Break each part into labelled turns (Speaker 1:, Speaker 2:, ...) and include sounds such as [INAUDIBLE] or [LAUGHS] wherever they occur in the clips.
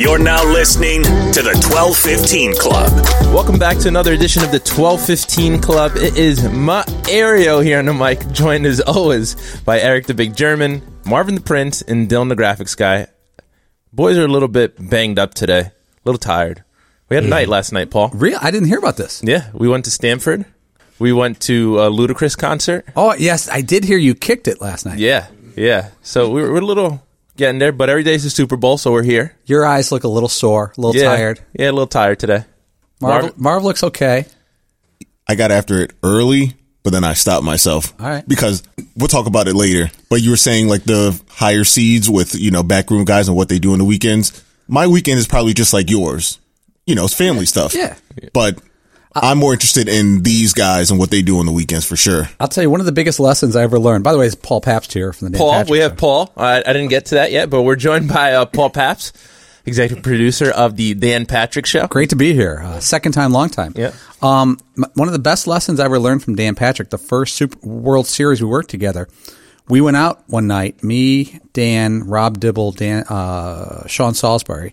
Speaker 1: You're now listening to the 1215 Club.
Speaker 2: Welcome back to another edition of the 1215 Club. It is Mario here on the mic, joined as always by Eric the Big German, Marvin the Prince, and Dylan the Graphics Guy. Boys are a little bit banged up today, a little tired. We had a night last night, Paul.
Speaker 3: Real? I didn't hear about this.
Speaker 2: Yeah, we went to Stanford. We went to a Ludacris concert.
Speaker 3: Oh, yes, I did hear you kicked it last night.
Speaker 2: Yeah, yeah. So we were, we're a little getting there, but every day's a Super Bowl, so we're here.
Speaker 3: Your eyes look a little sore, a little
Speaker 2: yeah.
Speaker 3: tired.
Speaker 2: Yeah, a little tired today.
Speaker 3: Marv,
Speaker 2: Marv-
Speaker 3: Marv looks okay.
Speaker 4: I got after it early, but then I stopped myself.
Speaker 3: All right.
Speaker 4: Because we'll talk about it later. But you were saying like the higher seeds with, you know, backroom guys and what they do on the weekends. My weekend is probably just like yours. You know, it's family stuff.
Speaker 3: Yeah.
Speaker 4: But I'm more interested in these guys and what they do on the weekends for sure.
Speaker 3: I'll tell you, one of the biggest lessons I ever learned, by the way, is Paul Pabst here from the Dan
Speaker 2: Paul,
Speaker 3: Patrick
Speaker 2: we
Speaker 3: Show.
Speaker 2: have Paul. I, I didn't get to that yet, but we're joined by uh, Paul Pabst, executive producer of the Dan Patrick Show.
Speaker 3: Great to be here. Uh, second time, long time.
Speaker 2: Yeah.
Speaker 3: Um, m- one of the best lessons I ever learned from Dan Patrick, the first Super World Series we worked together, we went out one night, me, Dan, Rob Dibble, Dan, uh, Sean Salisbury,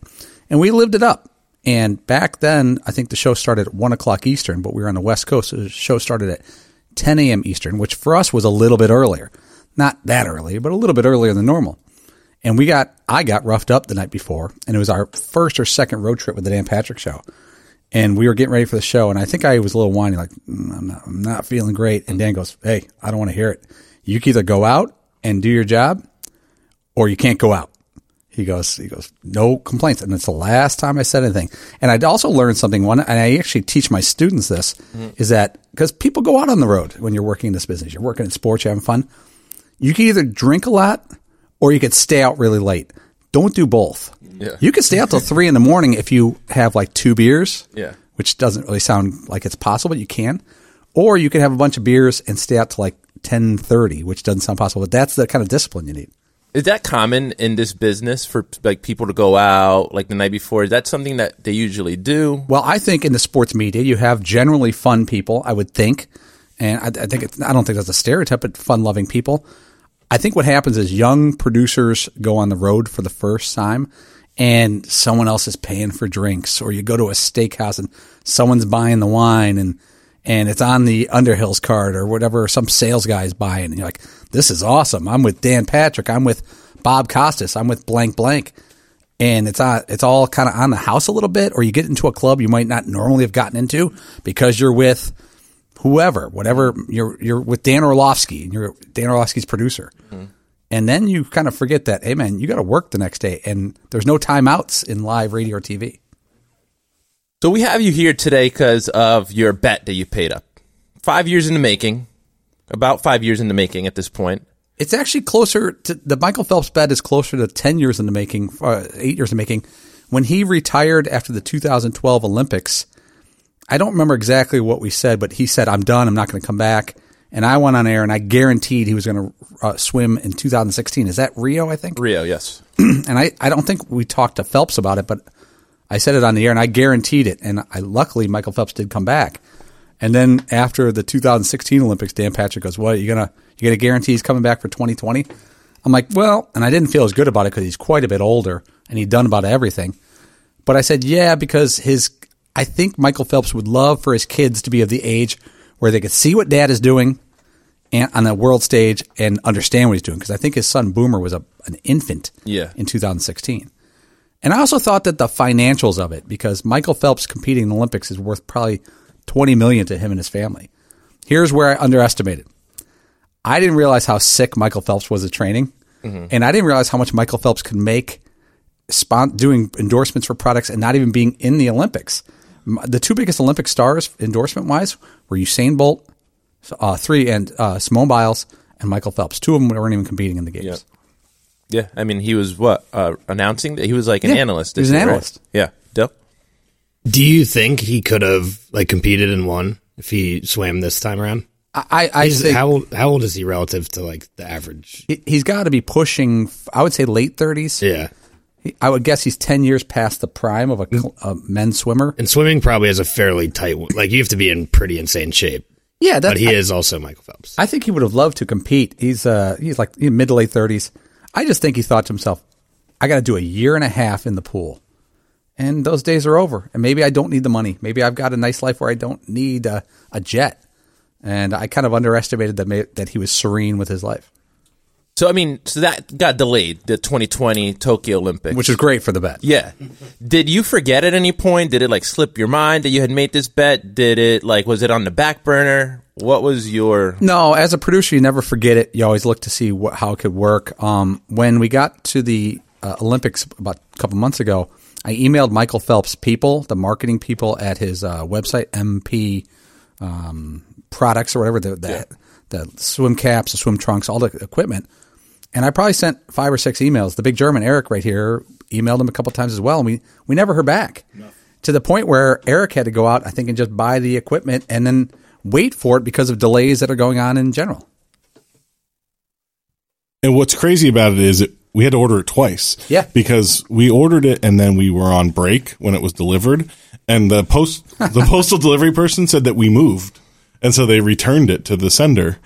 Speaker 3: and we lived it up. And back then, I think the show started at 1 o'clock Eastern, but we were on the West Coast, so the show started at 10 a.m. Eastern, which for us was a little bit earlier. Not that early, but a little bit earlier than normal. And we got, I got roughed up the night before, and it was our first or second road trip with the Dan Patrick Show. And we were getting ready for the show, and I think I was a little whiny, like, "Mm, I'm not, I'm not feeling great. And Dan goes, Hey, I don't want to hear it. You can either go out and do your job, or you can't go out. He goes, he goes, no complaints. And it's the last time I said anything. And I'd also learned something one, and I actually teach my students this, mm-hmm. is that because people go out on the road when you're working in this business, you're working in sports, you're having fun. You can either drink a lot or you could stay out really late. Don't do both.
Speaker 2: Yeah.
Speaker 3: You could stay out till [LAUGHS] three in the morning if you have like two beers.
Speaker 2: Yeah.
Speaker 3: Which doesn't really sound like it's possible, but you can. Or you could have a bunch of beers and stay out till like ten thirty, which doesn't sound possible. But that's the kind of discipline you need.
Speaker 2: Is that common in this business for like people to go out like the night before? Is that something that they usually do?
Speaker 3: Well, I think in the sports media, you have generally fun people. I would think, and I, I think it's, I don't think that's a stereotype, but fun-loving people. I think what happens is young producers go on the road for the first time, and someone else is paying for drinks, or you go to a steakhouse and someone's buying the wine, and and it's on the Underhills card or whatever some sales guy is buying, and you're like, "This is awesome! I'm with Dan Patrick. I'm with Bob Costas. I'm with blank blank." and it's on, it's all kind of on the house a little bit, or you get into a club you might not normally have gotten into because you're with whoever, whatever you're you're with Dan Orlovsky and you're Dan Orlovsky's producer, mm-hmm. and then you kind of forget that, hey man, you got to work the next day, and there's no timeouts in live radio or TV.
Speaker 2: So we have you here today because of your bet that you paid up. Five years in the making, about five years in the making at this point.
Speaker 3: It's actually closer to the Michael Phelps bet is closer to ten years in the making, uh, eight years in the making. When he retired after the 2012 Olympics, I don't remember exactly what we said, but he said, "I'm done. I'm not going to come back." And I went on air and I guaranteed he was going to uh, swim in 2016. Is that Rio? I think.
Speaker 2: Rio, yes. [CLEARS THROAT]
Speaker 3: And I, I don't think we talked to Phelps about it, but I said it on the air and I guaranteed it. And I luckily Michael Phelps did come back. And then after the 2016 Olympics, Dan Patrick goes, "What you gonna you gonna guarantee he's coming back for 2020?" I'm like, "Well," and I didn't feel as good about it because he's quite a bit older and he'd done about everything. But I said, "Yeah," because his I think Michael Phelps would love for his kids to be of the age where they could see what dad is doing and, on the world stage and understand what he's doing. Because I think his son Boomer was a, an infant
Speaker 2: Yeah.
Speaker 3: in 2016. And I also thought that the financials of it, because Michael Phelps competing in the Olympics is worth probably 20 million to him and his family. Here's where I underestimated. I didn't realize how sick Michael Phelps was at training, and I didn't realize how much Michael Phelps could make spon- doing endorsements for products and not even being in the Olympics. The two biggest Olympic stars, endorsement wise, were Usain Bolt, uh, three, and uh, Simone Biles and Michael Phelps. Two of them weren't even competing in the games.
Speaker 2: Yeah. Yeah, I mean, he was what uh, announcing that he was like an
Speaker 3: Yeah,
Speaker 2: analyst.
Speaker 3: he was an
Speaker 2: year, right?
Speaker 3: analyst.
Speaker 2: Yeah, Dill.
Speaker 5: Do you think he could have like competed and won
Speaker 6: if he swam this time around?
Speaker 3: I, I
Speaker 6: He's,
Speaker 3: think
Speaker 6: how old, how old is he relative to like the average?
Speaker 3: he- he's got to be pushing. I would say late thirties.
Speaker 6: Yeah,
Speaker 3: I would guess he's ten years past the prime of a, a men's swimmer.
Speaker 6: and swimming probably has a fairly tight. Like you have to be in pretty insane shape.
Speaker 3: Yeah, that,
Speaker 6: But he
Speaker 3: I,
Speaker 6: is also Michael Phelps.
Speaker 3: I think he would have loved to compete. He's uh he's like in mid to late thirties. I just think he thought to himself, I got to do a year and a half in the pool, and those days are over. And maybe I don't need the money. Maybe I've got a nice life where I don't need a, a jet. And I kind of underestimated that that he was serene with his life,
Speaker 2: So I mean, so that got delayed. The 2020 Tokyo Olympics,
Speaker 3: which is great for the bet.
Speaker 2: yeah. Did you forget at any point? Did it like slip your mind that you had made this bet? Did it like was it on the back burner? What was your
Speaker 3: No, as a producer, you never forget it. You always look to see what, how it could work. Um, when we got to the uh, Olympics about a couple months ago, I emailed Michael Phelps' people, the marketing people at his uh, website, MP um, Products or whatever, the, the, the swim caps, the swim trunks, all the equipment. And I probably sent five or six emails. The big German, Eric, right here, emailed him a couple times as well, and we, we never heard back. To the point where Eric had to go out, I think, and just buy the equipment and then wait for it because of delays that are going on in general.
Speaker 5: And what's crazy about it is it, we had to order it twice.
Speaker 3: Yeah.
Speaker 5: Because we ordered it and then we were on break when it was delivered. And the post, the [LAUGHS] postal delivery person said that we moved. And so they returned it to the sender.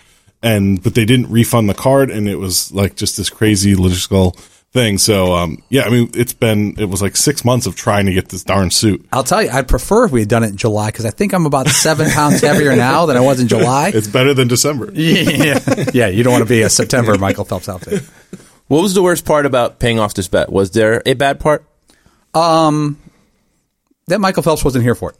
Speaker 5: And, but they didn't refund the card. And it was like just this crazy logistical thing. So, um, yeah, I mean, it's been, it was like six months of trying to get this darn suit.
Speaker 3: I'll tell you, I'd prefer if we had done it in July because I think I'm about seven [LAUGHS] pounds heavier now than I was in July.
Speaker 5: It's better than December. [LAUGHS]
Speaker 3: yeah, yeah. You don't want to be a September Michael Phelps outfit.
Speaker 2: What was the worst part about paying off this bet? Was there a bad part?
Speaker 3: That Michael Phelps wasn't here for it.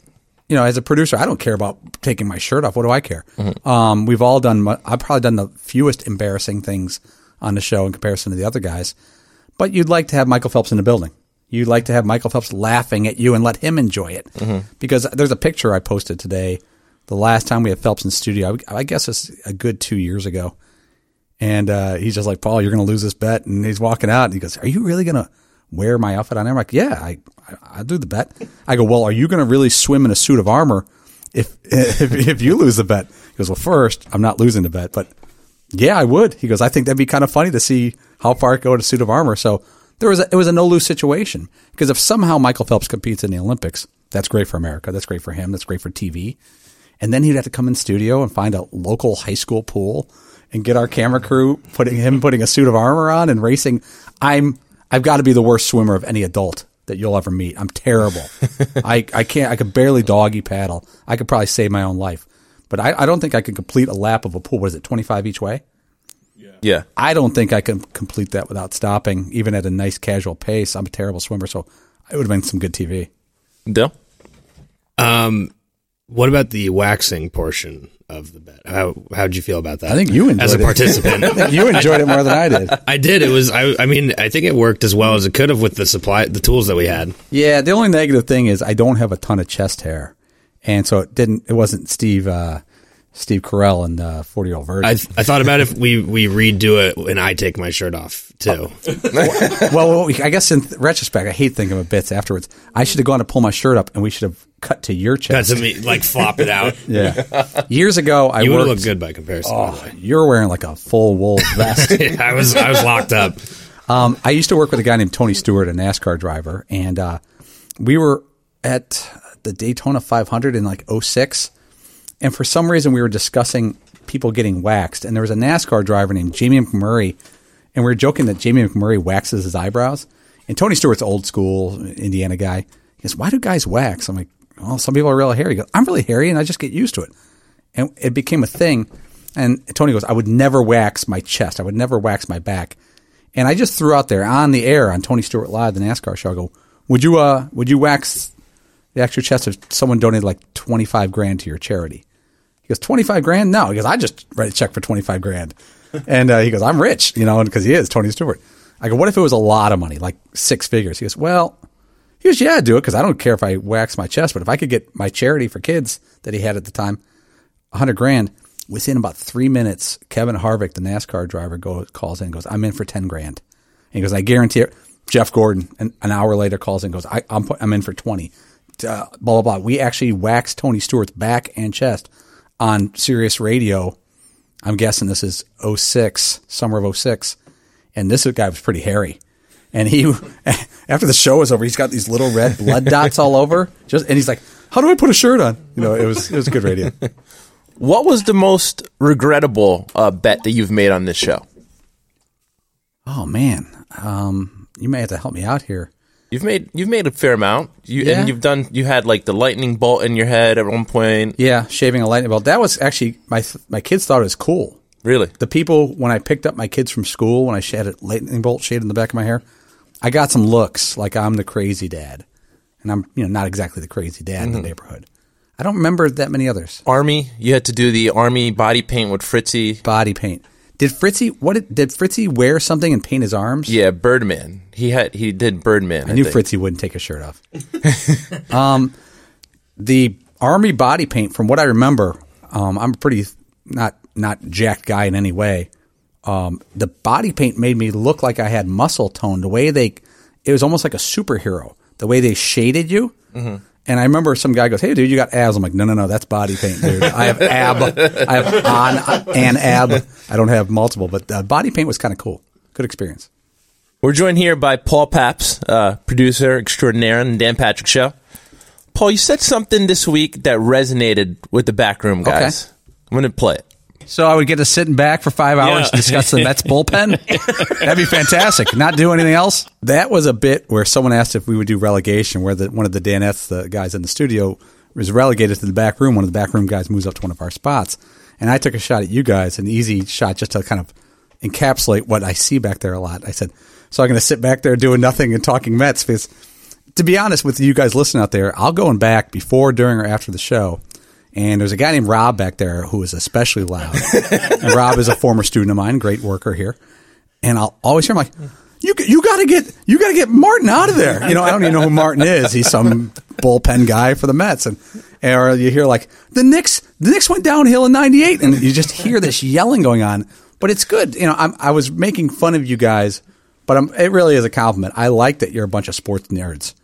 Speaker 3: You know, as a producer, I don't care about taking my shirt off. What do I care? Um, we've all done. I've probably done the fewest embarrassing things on the show in comparison to the other guys. But you'd like to have Michael Phelps in the building. You'd like to have Michael Phelps laughing at you and let him enjoy it. Because there's a picture I posted today. The last time we had Phelps in studio, I, I guess it's a good two years ago. And uh, he's just like, Paul, you're going to lose this bet. And he's walking out and he goes, Are you really going to wear my outfit on there? I'm like, Yeah, I, I, I do the bet. I go, Well, are you going to really swim in a suit of armor if, [LAUGHS] if, if you lose the bet? He goes, Well, first, I'm not losing the bet, but yeah, I would. He goes, I think that'd be kind of funny to see how far it go to suit of armor. So there was a, it was a no lose situation because if somehow Michael Phelps competes in the Olympics, that's great for America. That's great for him. That's great for TV. And then he'd have to come in studio and find a local high school pool and get our camera crew putting him putting a suit of armor on and racing. I'm I've got to be the worst swimmer of any adult that you'll ever meet. I'm terrible. [LAUGHS] I, I can't I could barely doggy paddle. I could probably save my own life. But I, I don't think I could complete a lap of a pool. What is it, twenty five each way?
Speaker 2: Yeah.
Speaker 3: I don't think I can complete that without stopping, even at a nice casual pace. I'm a terrible swimmer, so it would have been some good TV.
Speaker 2: Dill?
Speaker 6: Um, what about the waxing portion of the bet? How how'd you feel about that?
Speaker 3: I think you enjoyed
Speaker 6: as a
Speaker 3: it.
Speaker 6: participant. [LAUGHS]
Speaker 3: you enjoyed it more than I did.
Speaker 6: I did. It was. I. I mean, I think it worked as well as it could have with the supply, the tools that we had.
Speaker 3: Yeah, the only negative thing is I don't have a ton of chest hair, and so it didn't. It wasn't Steve uh, Steve Carell and the Forty Year Old Virgin.
Speaker 6: I. I thought about if we we redo it and I take my shirt off too. [LAUGHS]
Speaker 3: well, we- I guess in retrospect, I hate thinking of bits afterwards. I should have gone to pull my shirt up, and we should have cut to your chest.
Speaker 6: Me. Like flop it out. [LAUGHS]
Speaker 3: yeah. Years ago, I
Speaker 6: You would looked good by comparison.
Speaker 3: Oh,
Speaker 6: way.
Speaker 3: you're wearing like a full wool [LAUGHS] vest.
Speaker 6: I was. I was locked up.
Speaker 3: Um, I used to work with a guy named Tony Stewart, a NASCAR driver, and uh, we were at the Daytona 500 in like 06. And for some reason, we were discussing people getting waxed. And there was a NASCAR driver named Jamie McMurray. And we were joking that Jamie McMurray waxes his eyebrows. And Tony Stewart's old school Indiana guy. He goes, Why do guys wax? I'm like, Well, some people are real hairy. He goes, I'm really hairy and I just get used to it. And it became a thing. And Tony goes, I would never wax my chest. I would never wax my back. And I just threw out there on the air on Tony Stewart Live, the NASCAR show. I go, would you uh, would you wax the extra chest if someone donated like twenty five grand to your charity? He goes, twenty five grand? No, he goes, I just write a check for twenty five grand. And uh, he goes, I'm rich, you know, because he is Tony Stewart. I go, what if it was a lot of money, like six figures? He goes, well, he goes, yeah, I'd do it because I don't care if I wax my chest, but if I could get my charity for kids that he had at the time, hundred grand. Within about three minutes, Kevin Harvick, the NASCAR driver, goes calls in and goes, "I'm in for ten grand." And he goes, "I guarantee it." Jeff Gordon, an, an hour later, calls in and goes, I, "I'm I'm in for 20. uh, blah blah blah. We actually waxed Tony Stewart's back and chest on Sirius Radio. I'm guessing this is 06, summer of 06. And this guy was pretty hairy. And he, [LAUGHS] after the show was over, he's got these little red blood [LAUGHS] dots all over. Just and he's like, "How do I put a shirt on?" You know, it was it was good radio. [LAUGHS]
Speaker 2: What was the most regrettable uh, bet that you've made on this show?
Speaker 3: Oh man, um, you may have to help me out here.
Speaker 2: You've made you've made a fair amount. You
Speaker 3: Yeah.
Speaker 2: and you've done you had like the lightning bolt in your head at one point.
Speaker 3: Yeah, shaving a lightning bolt. That was actually my my kids thought it was cool.
Speaker 2: Really?
Speaker 3: The people when I picked up my kids from school when I had a lightning bolt shaved in the back of my hair, I got some looks like I'm the crazy dad, and I'm you know not exactly the crazy dad in the mm-hmm. neighborhood. I don't remember that many others.
Speaker 2: Army, you had to do the army body paint with Fritzy.
Speaker 3: Body paint. Did Fritzy what did, did Fritzy wear something and paint his arms?
Speaker 2: Yeah, Birdman. He had he did Birdman.
Speaker 3: I knew
Speaker 2: think.
Speaker 3: Fritzy wouldn't take his shirt off. [LAUGHS] um, the army body paint, from what I remember, um, I'm a pretty not not jacked guy in any way. Um, the body paint made me look like I had muscle tone. The way they, it was almost like a superhero. The way they shaded you. And I remember some guy goes, "Hey, dude, you got abs." I'm like, "No, no, no, that's body paint, dude. I have ab, I have on and ab. I don't have multiple, but uh, body paint was kind of cool. Good experience."
Speaker 2: We're joined here by Paul Pabst, uh, producer extraordinaire on the Dan Patrick Show. Paul, you said something this week that resonated with the backroom guys. I'm going to play it.
Speaker 3: So I would get to sit in back for five hours
Speaker 6: Yeah.
Speaker 3: to discuss the Mets bullpen. [LAUGHS] That'd be fantastic. Not do anything else. That was a bit where someone asked if we would do relegation, where the, one of the Danettes, the guys in the studio, was relegated to the back room. One of the back room guys moves up to one of our spots, and I took a shot at you guys, an easy shot, just to kind of encapsulate what I see back there a lot. I said, "So I'm going to sit back there doing nothing and talking Mets." Because to be honest with you guys listening out there, I'll go in back before, during, or after the show. And there's a guy named Rob back there who is especially loud. [LAUGHS] and Rob is a former student of mine, great worker here. And I'll always hear him like, "You you got to get you got to get Martin out of there." You know, I don't even know who Martin is. He's some bullpen guy for the Mets, and or you hear like the Knicks the Knicks went downhill in '98, and you just hear this yelling going on. But it's good. You know, I'm, I was making fun of you guys, but I'm, it really is a compliment. I like that you're a bunch of sports nerds.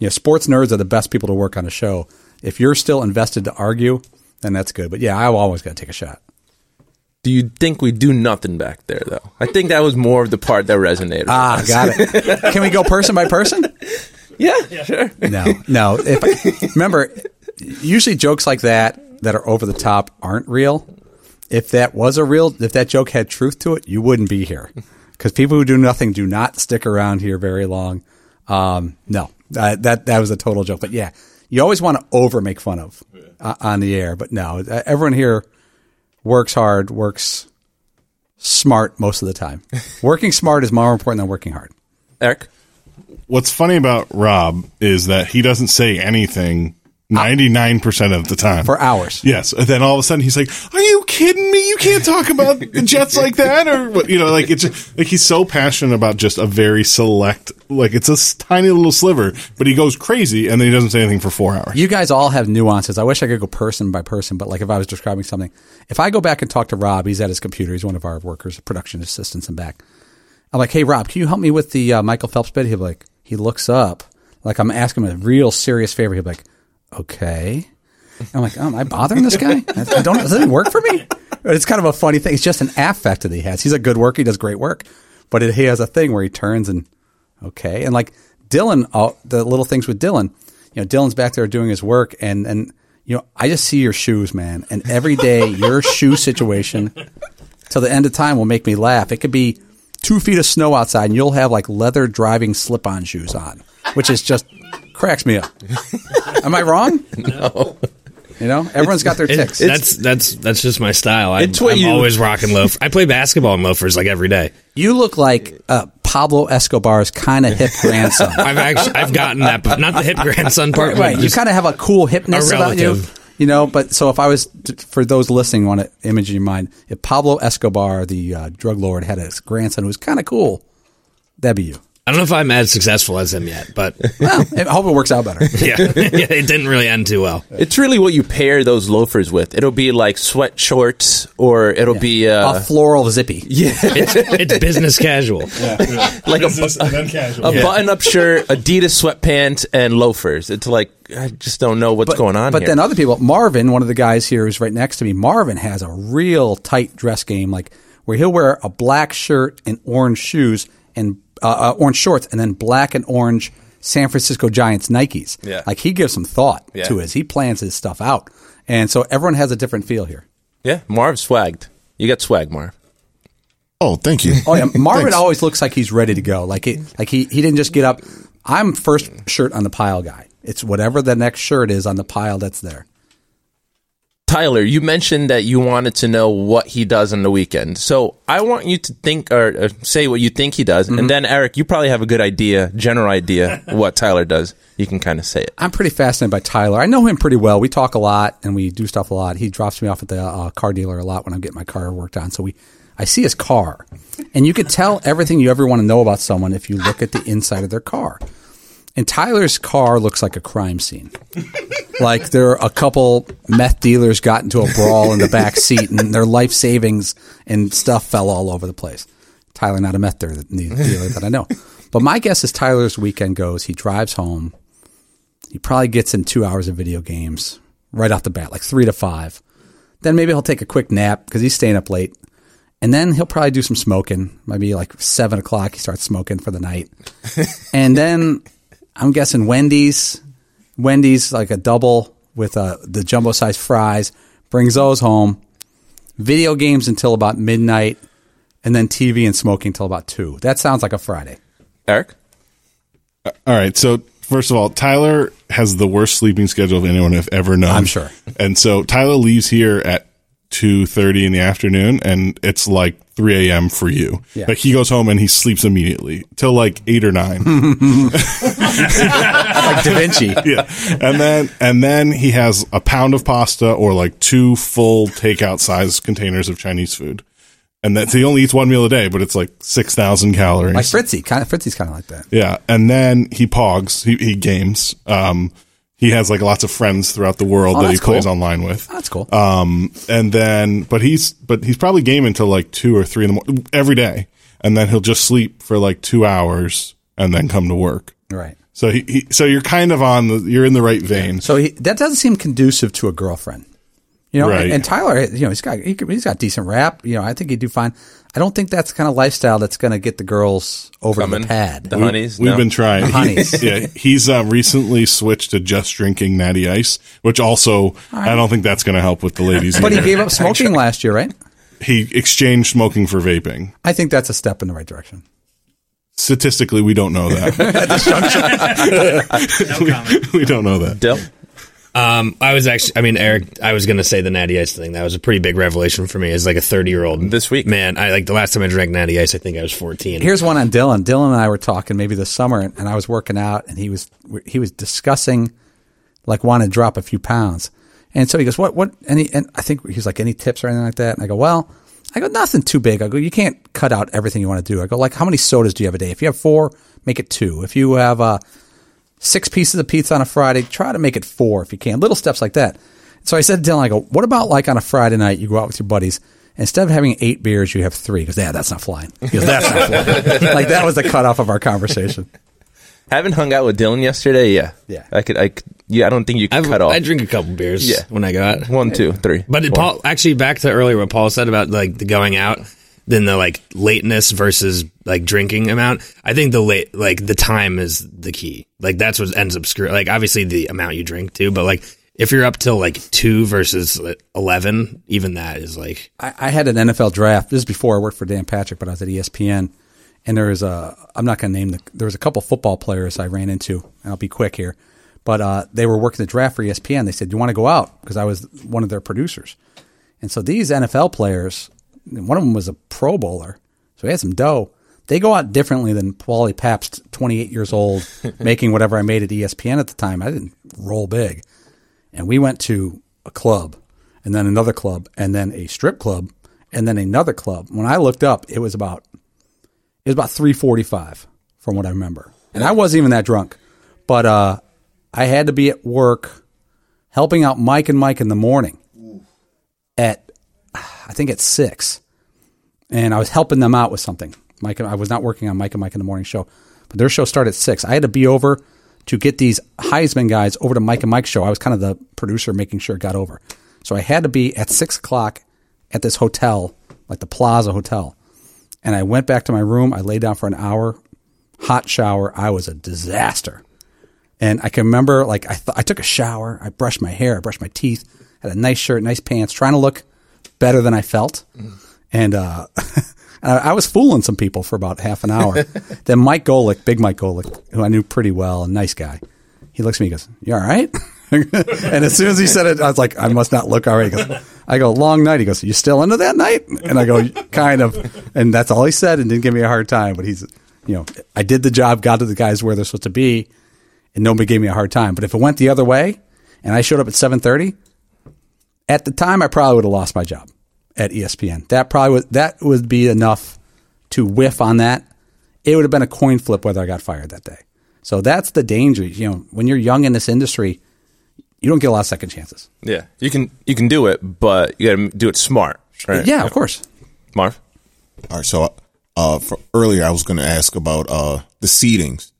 Speaker 3: You know, sports nerds are the best people to work on a show. If you're still invested to argue, then that's good. But yeah, I always got to take a shot.
Speaker 2: Do you think we do nothing back there, though? I think that was more of the part that resonated.
Speaker 3: Ah, got it. [LAUGHS] Can we go person by person?
Speaker 2: yeah, yeah. sure.
Speaker 3: No, no. If I, remember, usually jokes like that that are over the top aren't real. If that was a real, if that joke had truth to it, you wouldn't be here. Because people who do nothing do not stick around here very long. Um, no, uh, that that was a total joke. But yeah, you always want to over make fun of uh, on the air. But no, uh, everyone here works hard, works smart most of the time. [LAUGHS] working smart is more important than working hard.
Speaker 2: Eric?
Speaker 5: What's funny about Rob is that he doesn't say anything 99% of the time.
Speaker 3: For hours.
Speaker 5: Yes. And then all of a sudden he's like, Are you kidding me? You can't talk about the [LAUGHS] Jets like that. Or, what you know, like it's just, like he's so passionate about just a very select, like it's a tiny little sliver, but he goes crazy and then he doesn't say anything for four hours.
Speaker 3: You guys all have nuances. I wish I could go person by person, but like if I was describing something, if I go back and talk to Rob, he's at his computer. He's one of our workers, production assistants, and back. I'm like, hey Rob, can you help me with the uh, Michael Phelps bit? He'll be like, he looks up, like I'm asking him a real serious favor. He'll be like, okay. And I'm like, oh, am I bothering this guy? I don't. Does it work for me? It's kind of a funny thing. It's just an affect that he has. He's a good worker. He does great work, but it, he has a thing where he turns and okay, and like Dylan, all, the little things with Dylan. You know, Dylan's back there doing his work, and and you know, I just see your shoes, man, and every day your shoe situation till the end of time will make me laugh. It could be two feet of snow outside, and you'll have like leather driving slip-on shoes on, which is just cracks me up. [LAUGHS] Am I wrong? No. You know, everyone's got their ticks.
Speaker 6: that's that's that's just my style. I,
Speaker 2: It's what
Speaker 6: I'm
Speaker 2: you-
Speaker 6: always rocking loaf. I play basketball in loafers like every day.
Speaker 3: you look like uh, Pablo Escobar's kind of hip grandson. [LAUGHS]
Speaker 6: I've actually I've gotten that, but not the hip grandson part.
Speaker 3: right. You kind of have a cool hipness
Speaker 6: A
Speaker 3: about you. You know, but so if I was, for those listening, want to image in your mind, if Pablo Escobar, the uh, drug lord, had a grandson who was kind of cool, that'd be you.
Speaker 6: I don't know if I'm as successful as him yet, but [LAUGHS]
Speaker 3: Well, I hope it works out better. [LAUGHS]
Speaker 6: yeah, yeah, it didn't really end too well.
Speaker 2: It's really what you pair those loafers with. It'll be like sweat shorts, or it'll be uh,
Speaker 3: a floral zippy.
Speaker 2: yeah,
Speaker 6: It's, it's business casual. [LAUGHS] Yeah.
Speaker 2: Like a, a button-up shirt, Adidas sweatpants, and loafers. It's like I just don't know what's going on.
Speaker 3: But
Speaker 2: here.
Speaker 3: then other people, Marvin, one of the guys here who's right next to me, Marvin has a real tight dress game, like where he'll wear a black shirt and orange shoes and uh, uh, orange shorts, and then black and orange San Francisco Giants Nikes.
Speaker 2: Yeah.
Speaker 3: like he gives some thought
Speaker 2: Yeah.
Speaker 3: to his. He plans his stuff out, and so everyone has a different feel here.
Speaker 2: yeah, Marv swagged. You got swag, Marv.
Speaker 4: Oh, thank you.
Speaker 3: Oh yeah, [LAUGHS] Marvin always looks like he's ready to go. Like he, like he, he didn't just get up. I'm first shirt on the pile guy. It's whatever the next shirt is on the pile that's there.
Speaker 2: Tyler, you mentioned that you wanted to know what he does on the weekend. So I want you to think or, or say what you think he does. And then, Eric, you probably have a good idea, general idea, [LAUGHS] what Tyler does. You can kind of say it.
Speaker 3: I'm pretty fascinated by Tyler. I know him pretty well. We talk a lot and we do stuff a lot. He drops me off at the uh, car dealer a lot when I'm getting my car worked on. So we, I see his car, and you could tell everything you ever want to know about someone if you look at the inside of their car. And Tyler's car looks like a crime scene. [LAUGHS] like there are a couple meth dealers got into a brawl in the back seat, and their life savings and stuff fell all over the place. Tyler, not a meth dealer that I know, but my guess is Tyler's weekend goes. He drives home. He probably gets in two hours of video games right off the bat, like three to five. Then maybe he'll take a quick nap because he's staying up late. And then he'll probably do some smoking. Maybe like seven o'clock, he starts smoking for the night. and then I'm guessing Wendy's, Wendy's like a double with uh, the jumbo size fries, brings those home. Video games until about midnight, and then TV and smoking until about two. That sounds like a Friday.
Speaker 2: Eric?
Speaker 5: All right. So first of all, Tyler has the worst sleeping schedule of anyone I've ever known.
Speaker 3: I'm sure.
Speaker 5: And so Tyler leaves here at two thirty in the afternoon, and it's like three a.m. for you.
Speaker 3: Yeah.
Speaker 5: Like he goes home and he sleeps immediately till like eight or nine. [LAUGHS]
Speaker 3: Like Da Vinci. [LAUGHS]
Speaker 5: yeah, and then and then he has a pound of pasta or like two full takeout size containers of Chinese food. And that's he only eats one meal a day, but it's like six thousand calories.
Speaker 3: Like Fritzy. Kind of, Fritzy's kind of like that.
Speaker 5: Yeah, and then he pogs. He, he games. Um, he has like lots of friends throughout the world
Speaker 3: Oh,
Speaker 5: that he
Speaker 3: cool.
Speaker 5: plays online with.
Speaker 3: That's cool.
Speaker 5: Um, and then, but he's but he's probably gaming until like two or three in the morning every day, and then he'll just sleep for like two hours and then come to work.
Speaker 3: right.
Speaker 5: So he, he so you're kind of on the you're in the right vein.
Speaker 3: So he, that doesn't seem conducive to a girlfriend. You know,
Speaker 5: Right.
Speaker 3: and, and Tyler, you know, he's got he, he's got decent rap. You know, I think he'd do fine. I don't think that's the kind of lifestyle that's going to get the girls over
Speaker 2: Coming.
Speaker 3: the pad.
Speaker 2: The honeys?
Speaker 5: We've
Speaker 2: No.
Speaker 5: been trying.
Speaker 3: The honeys. [LAUGHS]
Speaker 5: yeah, he's uh, recently switched to just drinking Natty Ice, which also I don't think that's going to help with the ladies.
Speaker 3: but he gave up smoking last year, right?
Speaker 5: he exchanged smoking for vaping.
Speaker 3: I think that's a step in the right direction.
Speaker 5: Statistically, we don't know that. [LAUGHS] [LAUGHS] we, we don't know that.
Speaker 2: Dill?
Speaker 6: Um, I was actually, I mean, Eric, I was going to say the Natty Ice thing. That was a pretty big revelation for me as like a 30 year old.
Speaker 2: This week.
Speaker 6: Man, I like the last time I drank Natty Ice, I think I was 14.
Speaker 3: Here's one on Dylan. Dylan and I were talking maybe this summer, and, and I was working out, and he was he was discussing like wanting to drop a few pounds, and so he goes, "What? What?" And, he, and I think he's like, "Any tips or anything like that?" And I go, "Well." I go, nothing too big. I go, you can't cut out everything you want to do. I go, like, how many sodas do you have a day? If you have four, make it two. If you have uh, six pieces of pizza on a Friday, try to make it four if you can. Little steps like that. So I said to Dylan, I go, what about like on a Friday night, you go out with your buddies, instead of having eight beers, you have three. Because yeah, that's not flying. He goes, that's not flying. [LAUGHS] like that was the cutoff of our conversation.
Speaker 2: Having hung out with Dylan yesterday, yeah.
Speaker 3: Yeah.
Speaker 2: I could, I could, yeah, I don't think you could
Speaker 6: I've-
Speaker 2: cut off.
Speaker 6: I drink a couple beers
Speaker 2: Yeah.
Speaker 6: when I go out.
Speaker 2: One, two, three.
Speaker 6: But. Paul, actually, back to earlier what Paul said about like the going out, then the like lateness versus like drinking amount. I think the late, like the time is the key. Like that's what ends up screwing. Like obviously the amount you drink too, but like if you're up till like two versus eleven, even that is like
Speaker 3: I, I had an NFL draft. This is before I worked for Dan Patrick, but I was at ESPN. And there was a, I'm not going to name the, there was a couple football players I ran into, and I'll be quick here. But uh, they were working the draft for ESPN. They said, Do you want to go out? Because I was one of their producers. And so these NFL players, one of them was a Pro Bowler, so he had some dough. They go out differently than Paulie Pabst, 28 years old, [LAUGHS] making whatever I made at ESPN at the time. I didn't roll big. And we went to a club, and then another club, and then a strip club, and then another club. When I looked up, it was about it was about 345 from what I remember. And I wasn't even that drunk. But uh, I had to be at work helping out Mike and Mike in the morning at, I think at six. And I was helping them out with something. Mike, I was not working on Mike and Mike in the morning show, but their show started at six. I had to be over to get these Heisman guys over to Mike and Mike's show. I was kind of the producer making sure it got over. So I had to be at six o'clock at this hotel, like the Plaza Hotel. And I went back to my room. I lay down for an hour, hot shower. I was a disaster. And I can remember, like, I, th- I took a shower. I brushed my hair. I brushed my teeth. Had a nice shirt, nice pants, trying to look better than I felt. And uh, [LAUGHS] I, was fooling some people for about half an hour. [LAUGHS] then Mike Golic, big Mike Golic, who I knew pretty well, a nice guy, he looks at me and goes, You all right? [LAUGHS] and as soon as he said it, I was like, I must not look all right. Goes, I go, long night. He goes, you still into that night? And I go, kind of. And that's all he said and didn't give me a hard time. But he's, you know, I did the job, got to the guys where they're supposed to be, and nobody gave me a hard time. But if it went the other way and I showed up at 730, at the time, I probably would have lost my job at ESPN. That probably would, that would be enough to whiff on that. It would have been a coin flip whether I got fired that day. So that's the danger. You know, when you're young in this industry, you don't get a lot of second chances.
Speaker 2: Yeah, you can you can do it, but you got to do it smart. Right?
Speaker 3: Yeah, of course.
Speaker 2: Marv.
Speaker 4: All right. So, uh, for earlier I was going to ask about uh the seedings,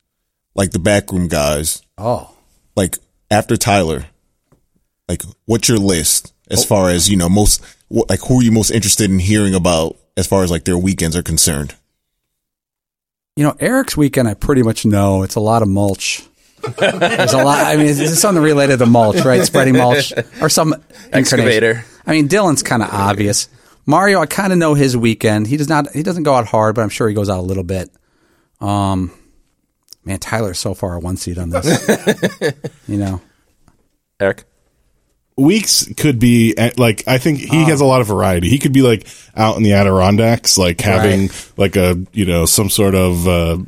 Speaker 4: like the backroom guys.
Speaker 3: Oh,
Speaker 4: Like after Tyler, like what's your list as far as you know most like who are you most interested in hearing about as far as like their weekends are concerned?
Speaker 3: you know, Eric's weekend, I pretty much know it's a lot of mulch. There's a lot. I mean, it's something related to mulch, right? Spreading mulch or some
Speaker 2: Excavator.
Speaker 3: I mean, Dylan's kind of obvious. Mario, I kind of know his weekend. He does not. He doesn't go out hard, but I'm sure he goes out a little bit. Um, man, Tyler's so far a one seat on this. [LAUGHS] you know,
Speaker 2: Eric.
Speaker 5: Weeks could be eh, like I think he has a lot of variety. He could be like out in the Adirondacks, like having like a you know some sort of uh,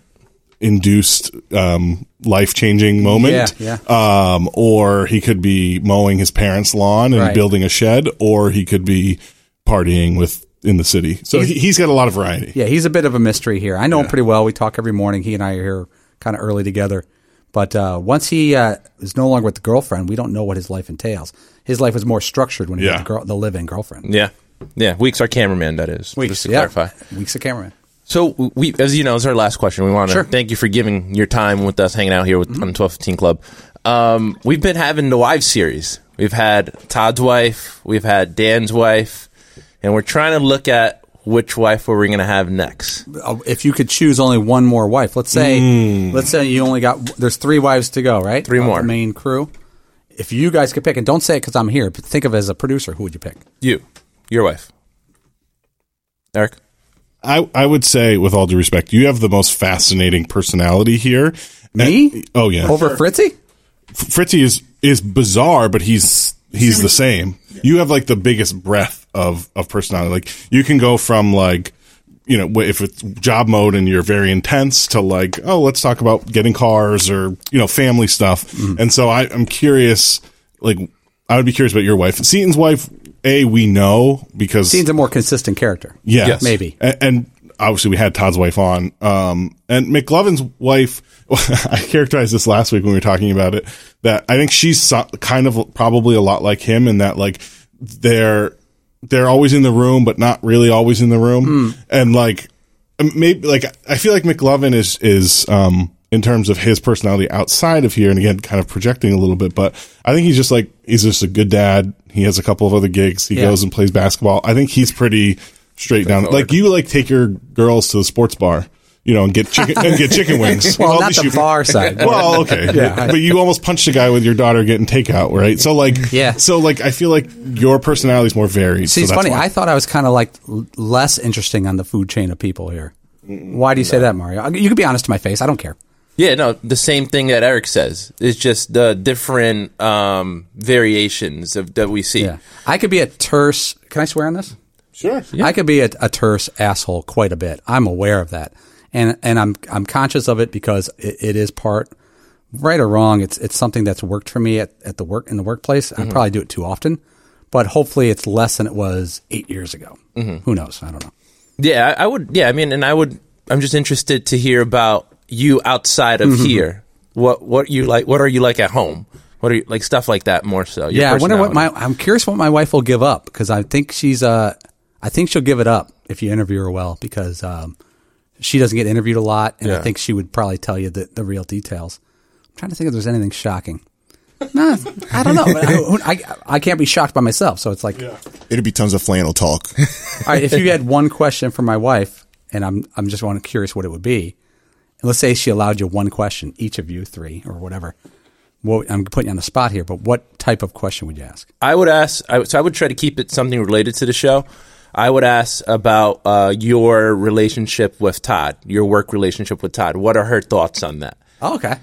Speaker 5: induced um, life changing moment.
Speaker 3: Yeah,
Speaker 5: Um, or he could be mowing his parents' lawn and
Speaker 3: Right.
Speaker 5: building a shed, or he could be partying with in the city. So he, he's got a lot of variety.
Speaker 3: yeah, he's a bit of a mystery here. I know him pretty well. We talk every morning. He and I are here kind of early together. But uh, once he uh, is no longer with the girlfriend, we don't know what his life entails. His life was more structured when he
Speaker 5: Yeah.
Speaker 3: had the, girl, the live-in girlfriend.
Speaker 2: Yeah, yeah. Weeks our cameraman. That is.
Speaker 3: Weeks,
Speaker 2: Just to
Speaker 3: yeah.
Speaker 2: clarify.
Speaker 3: Weeks of cameraman.
Speaker 2: So we, as you know, is our last question. We want to
Speaker 3: Sure.
Speaker 2: thank you for giving your time with us, hanging out here with, on the twelve fifteen club. Um, we've been having the wives series. We've had Todd's wife, we've had Dan's wife, and we're trying to look at which wife we're going to have next.
Speaker 3: Uh, if you could choose only one more wife, let's say, let's say you only got there's three wives to go, right?
Speaker 2: Three
Speaker 3: Of
Speaker 2: more.
Speaker 3: The main crew. If you guys could pick, and don't say it because I'm here, but think of it as a producer, who would you pick?
Speaker 2: You, your wife, Eric.
Speaker 5: I, I would say, with all due respect, you have the most fascinating personality here.
Speaker 3: Me?
Speaker 5: And- oh yeah,
Speaker 3: Over Fritzy?
Speaker 5: Fritzy is is bizarre, but he's he's the same. You have like the biggest breadth of of personality. Like you can go from like you know if it's job mode and you're very intense to like oh let's talk about getting cars or you know family stuff. And so I, I'm curious. Like I would be curious about your wife, Seton's wife. A we know because
Speaker 3: Seems a more consistent character.
Speaker 5: yeah,
Speaker 2: Yes.
Speaker 3: Maybe.
Speaker 5: and, and obviously we had Todd's wife on. Um, and McLovin's wife, [LAUGHS] I characterized this last week when we were talking about it. That I think she's so, kind of probably a lot like him in that like they're they're always in the room, but not really always in the room, and like maybe like I feel like McLovin is is um in terms of his personality outside of here, and again, kind of projecting a little bit, but I think he's just like he's just a good dad. He has a couple of other gigs. He
Speaker 3: Yeah.
Speaker 5: goes and plays basketball. I think he's pretty straight down. Like you, like take your girls to the sports bar, you know, and get chicken and get chicken wings. [LAUGHS]
Speaker 3: Well,
Speaker 5: at
Speaker 3: not
Speaker 5: least
Speaker 3: the
Speaker 5: you-
Speaker 3: bar side. [LAUGHS]
Speaker 5: Well, okay, [LAUGHS]
Speaker 3: Yeah.
Speaker 5: but you almost punched a guy with your daughter getting takeout, right? So like,
Speaker 3: Yeah.
Speaker 5: So like, I feel like your personality is more varied.
Speaker 3: See,
Speaker 5: so
Speaker 3: it's
Speaker 5: that's
Speaker 3: funny.
Speaker 5: why.
Speaker 3: I thought I was kind of like less interesting on the food chain of people here. Why do you say that, Mario? You can be honest to my face. I don't care.
Speaker 2: Yeah, no, the same thing that Eric says. It's just the different um, variations of that we see.
Speaker 3: Yeah. I could be a terse. Can I swear on this?
Speaker 5: sure. Yeah.
Speaker 3: I could be a, a terse asshole quite a bit. I'm aware of that, and and I'm I'm conscious of it because it, it is part, right or wrong. It's it's something that's worked for me at, at the work in the workplace. I probably do it too often, but hopefully it's less than it was eight years ago. Who knows? I don't know.
Speaker 2: Yeah, I, I would. Yeah, I mean, and I would. I'm just interested to hear about you outside of here. What what you like? What are you like at home? What are you like? Stuff like that more so.
Speaker 3: yeah, I wonder what my. I'm curious what my wife will give up because I think she's. Uh, I think she'll give it up if you interview her well because um, she doesn't get interviewed a lot, and I think she would probably tell you the, the real details. I'm trying to think if there's anything shocking. No, I don't know. but I, I, I can't be shocked by myself, so it's like, all
Speaker 4: It'd be tons of flannel talk. [LAUGHS]
Speaker 3: right. If you had one question for my wife, and I'm I'm just want curious what it would be, and let's say she allowed you one question, each of you three or whatever. What, I'm putting you on the spot here, but what type of question would you ask?
Speaker 2: I would ask. I, so I would try to keep it something related to the show. I would ask about uh, your relationship with Todd, your work relationship with Todd. What are her thoughts on that?
Speaker 3: Oh, okay.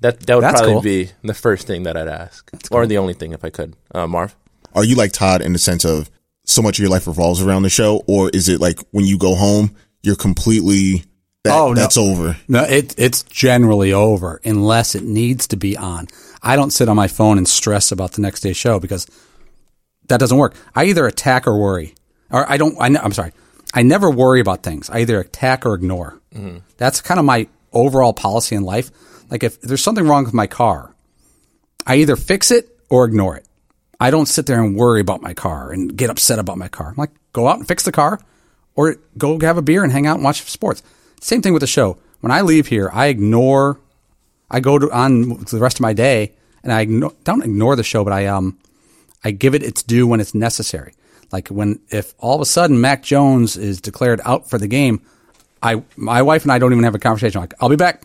Speaker 2: That that would
Speaker 3: That's
Speaker 2: probably
Speaker 3: cool.
Speaker 2: be the first thing that I'd ask, or the only thing if I could. Uh, Marv.
Speaker 4: Are you like Todd in the sense of so much of your life revolves around the show, or is it like when you go home, you're completely that,
Speaker 3: Oh, no.
Speaker 4: that's over?
Speaker 3: No, it, it's generally over unless it needs to be on. I don't sit on my phone and stress about the next day's show because that doesn't work. I either attack or worry, or I don't. I, I'm sorry. I never worry about things. I either attack or ignore. That's kind of my overall policy in life. Like if there's something wrong with my car, I either fix it or ignore it. I don't sit there and worry about my car and get upset about my car. I'm like, go out and fix the car or go have a beer and hang out and watch sports. Same thing with the show. When I leave here, I ignore, I go to, on to the rest of my day and I ignore, don't ignore the show, but I, um, I give it its due when it's necessary. Like when, if all of a sudden Mac Jones is declared out for the game, I, my wife and I don't even have a conversation. I'm like, I'll be back.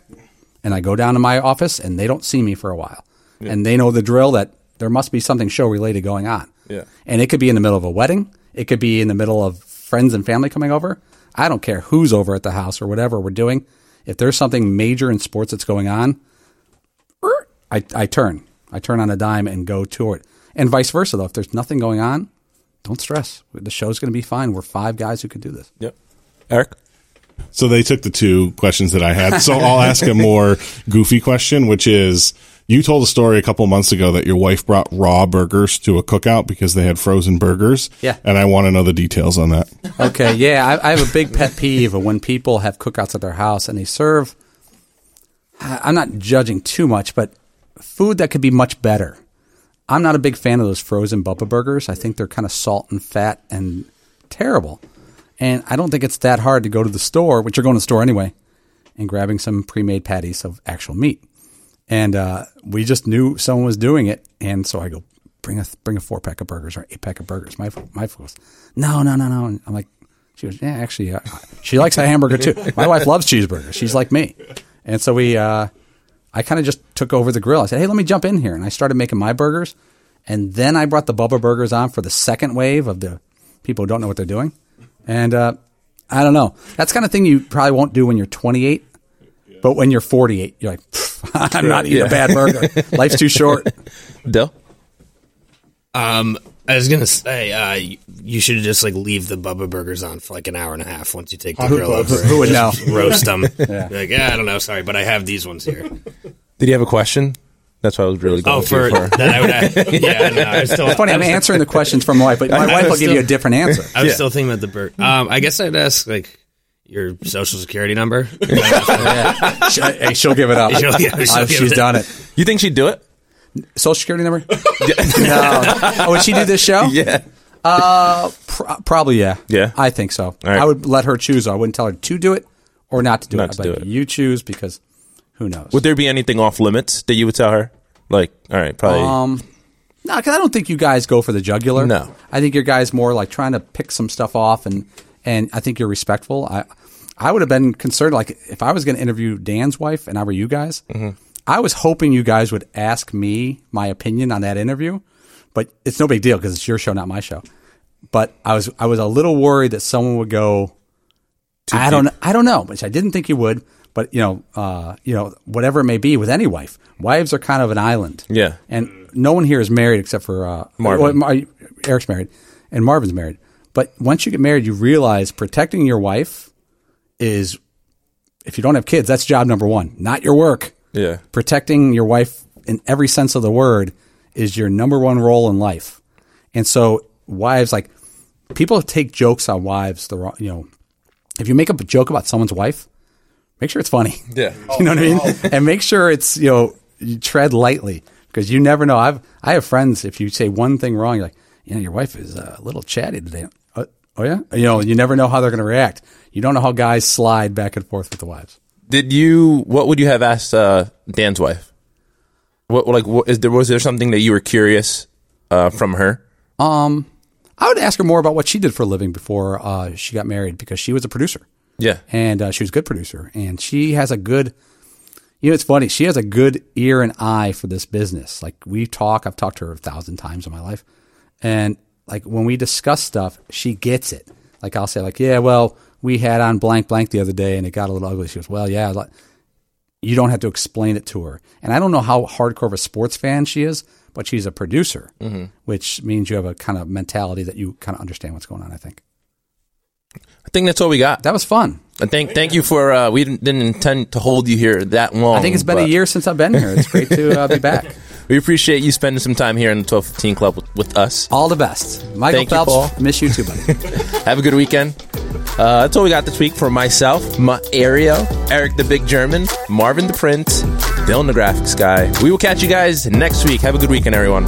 Speaker 3: And I go down to my office and they don't see me for a while. And they know the drill that there must be something show related going on.
Speaker 2: Yeah.
Speaker 3: And it could be in the middle of a wedding. It could be in the middle of friends and family coming over. I don't care who's over at the house or whatever we're doing. If there's something major in sports that's going on, I, I turn. I turn on a dime and go to it. And vice versa, though. If there's nothing going on, don't stress. The show's going to be fine. We're five guys who can do this.
Speaker 2: Yep. Eric.
Speaker 5: So they took the two questions that I had. So I'll ask a more goofy question, which is you told a story a couple months ago that your wife brought raw burgers to a cookout because they had frozen burgers.
Speaker 3: Yeah.
Speaker 5: And I want to know the details on that.
Speaker 3: Okay, yeah, I, I have a big pet peeve of when people have cookouts at their house and they serve. I'm not judging too much, but food that could be much better. I'm not a big fan of those frozen Bubba burgers. I think they're kind of salt and fat and terrible. And I don't think it's that hard to go to the store, which you're going to the store anyway, and grabbing some pre-made patties of actual meat. And uh, we just knew someone was doing it, and so I go, bring a bring a four pack of burgers or eight pack of burgers. My my goes, no, no, no, no. And I'm like, she goes, yeah, actually, uh, she likes a hamburger too. My wife loves cheeseburgers. She's like me, and so we, uh, I kind of just took over the grill. I said, hey, let me jump in here, and I started making my burgers, and then I brought the Bubba burgers on for the second wave of the people who don't know what they're doing, and uh, I don't know. That's the kind of thing you probably won't do when you're 28. But when you're 48, you're like, [LAUGHS] I'm not eating
Speaker 2: Yeah.
Speaker 3: a bad burger. Life's too short. [LAUGHS]
Speaker 2: Dill.
Speaker 6: Um, I was gonna say, uh, you- you should just like leave the Bubba burgers on for like an hour and a half once you take the grill over.
Speaker 3: Who would know?
Speaker 6: Roast them. [LAUGHS] Like, yeah, I don't know, sorry, but I have these ones here.
Speaker 2: Did you have a question? That's what I was really going
Speaker 6: Oh, for
Speaker 2: to
Speaker 6: that I would. [LAUGHS] yeah, no, I still.
Speaker 3: It's funny. I'm answering the questions from my wife, but my wife will give you a different answer.
Speaker 6: I was still thinking about the burger. Um, I guess I'd ask like your social security number. [LAUGHS]
Speaker 3: Yeah. She- hey, she'll give it up.
Speaker 6: She'll- yeah, she'll
Speaker 3: Uh,
Speaker 6: give
Speaker 3: she's
Speaker 6: it.
Speaker 3: done it.
Speaker 2: You think she'd do it?
Speaker 3: Social security number? [LAUGHS] [LAUGHS] no. Oh, would she do this show?
Speaker 2: Yeah.
Speaker 3: Pro- probably, yeah.
Speaker 2: Yeah?
Speaker 3: I think so.
Speaker 2: right.
Speaker 3: I would let her choose. I wouldn't tell her to do it or not to do
Speaker 2: Not
Speaker 3: it.
Speaker 2: To
Speaker 3: be
Speaker 2: do it.
Speaker 3: You choose because who knows?
Speaker 2: Would there be anything off limits that you would tell her? Like, all right, probably.
Speaker 3: Um, no, because I don't think you guys go for the jugular.
Speaker 2: No.
Speaker 3: I think your guys more like trying to pick some stuff off, and and I think you're respectful. I I would have been concerned, like if I was going to interview Dan's wife and I were you guys, I was hoping you guys would ask me my opinion on that interview, but it's no big deal because it's your show, not my show. But I was I was a little worried that someone would go. I don't I don't know, which I didn't think you would. But you know, uh, you know, whatever it may be with any wife, wives are kind of an island.
Speaker 2: Yeah.
Speaker 3: and no one here is married except for uh,
Speaker 2: Marvin.
Speaker 3: well, Eric's married, and Marvin's married. But once you get married, you realize protecting your wife is, if you don't have kids, that's job number one, not your work.
Speaker 2: Yeah.
Speaker 3: Protecting your wife in every sense of the word is your number one role in life. And so, wives like people take jokes on wives. The wrong, you know, if you make up a joke about someone's wife, make sure it's funny. [LAUGHS]
Speaker 2: Yeah.
Speaker 3: you know what I mean? And make sure it's you know you tread lightly because you never know. I've I have friends. If you say one thing wrong, you're like, you know, your wife is uh, a little chatty today. Uh, oh yeah, you know, you never know how they're going to react. You don't know how guys slide back and forth with the wives.
Speaker 2: Did you? What would you have asked uh, Dan's wife? What like? What, is there was there something that you were curious uh, from her?
Speaker 3: Um, I would ask her more about what she did for a living before uh, she got married because she was a producer.
Speaker 2: Yeah.
Speaker 3: and uh, she was a good producer, and she has a good. You know, it's funny. She has a good ear and eye for this business. Like we talk, I've talked to her a thousand times in my life, and like when we discuss stuff, she gets it. Like I'll say, like, yeah, well, we had on blank blank the other day, and it got a little ugly. She goes, well, yeah. like, You don't have to explain it to her, and I don't know how hardcore of a sports fan she is, but she's a producer, which means you have a kind of mentality that you kind of understand what's going on. I think
Speaker 2: I think that's all we got.
Speaker 3: that was fun.
Speaker 2: And thank thank you for. Uh, we didn't, didn't intend to hold you here that long.
Speaker 3: I think it's been a year since I've been here. It's great to uh, be back. [LAUGHS]
Speaker 2: We appreciate you spending some time here in the twelve fifteen club with, with us.
Speaker 3: All the best. Michael
Speaker 2: Thank you,
Speaker 3: Phelps,
Speaker 2: Paul.
Speaker 3: miss you too, buddy. [LAUGHS] [LAUGHS]
Speaker 2: Have a good weekend. Uh, that's all we got this week for myself, Mario, Eric the Big German, Marvin the Prince, Dylan the Graphics Guy. We will catch you guys next week. Have a good weekend, everyone.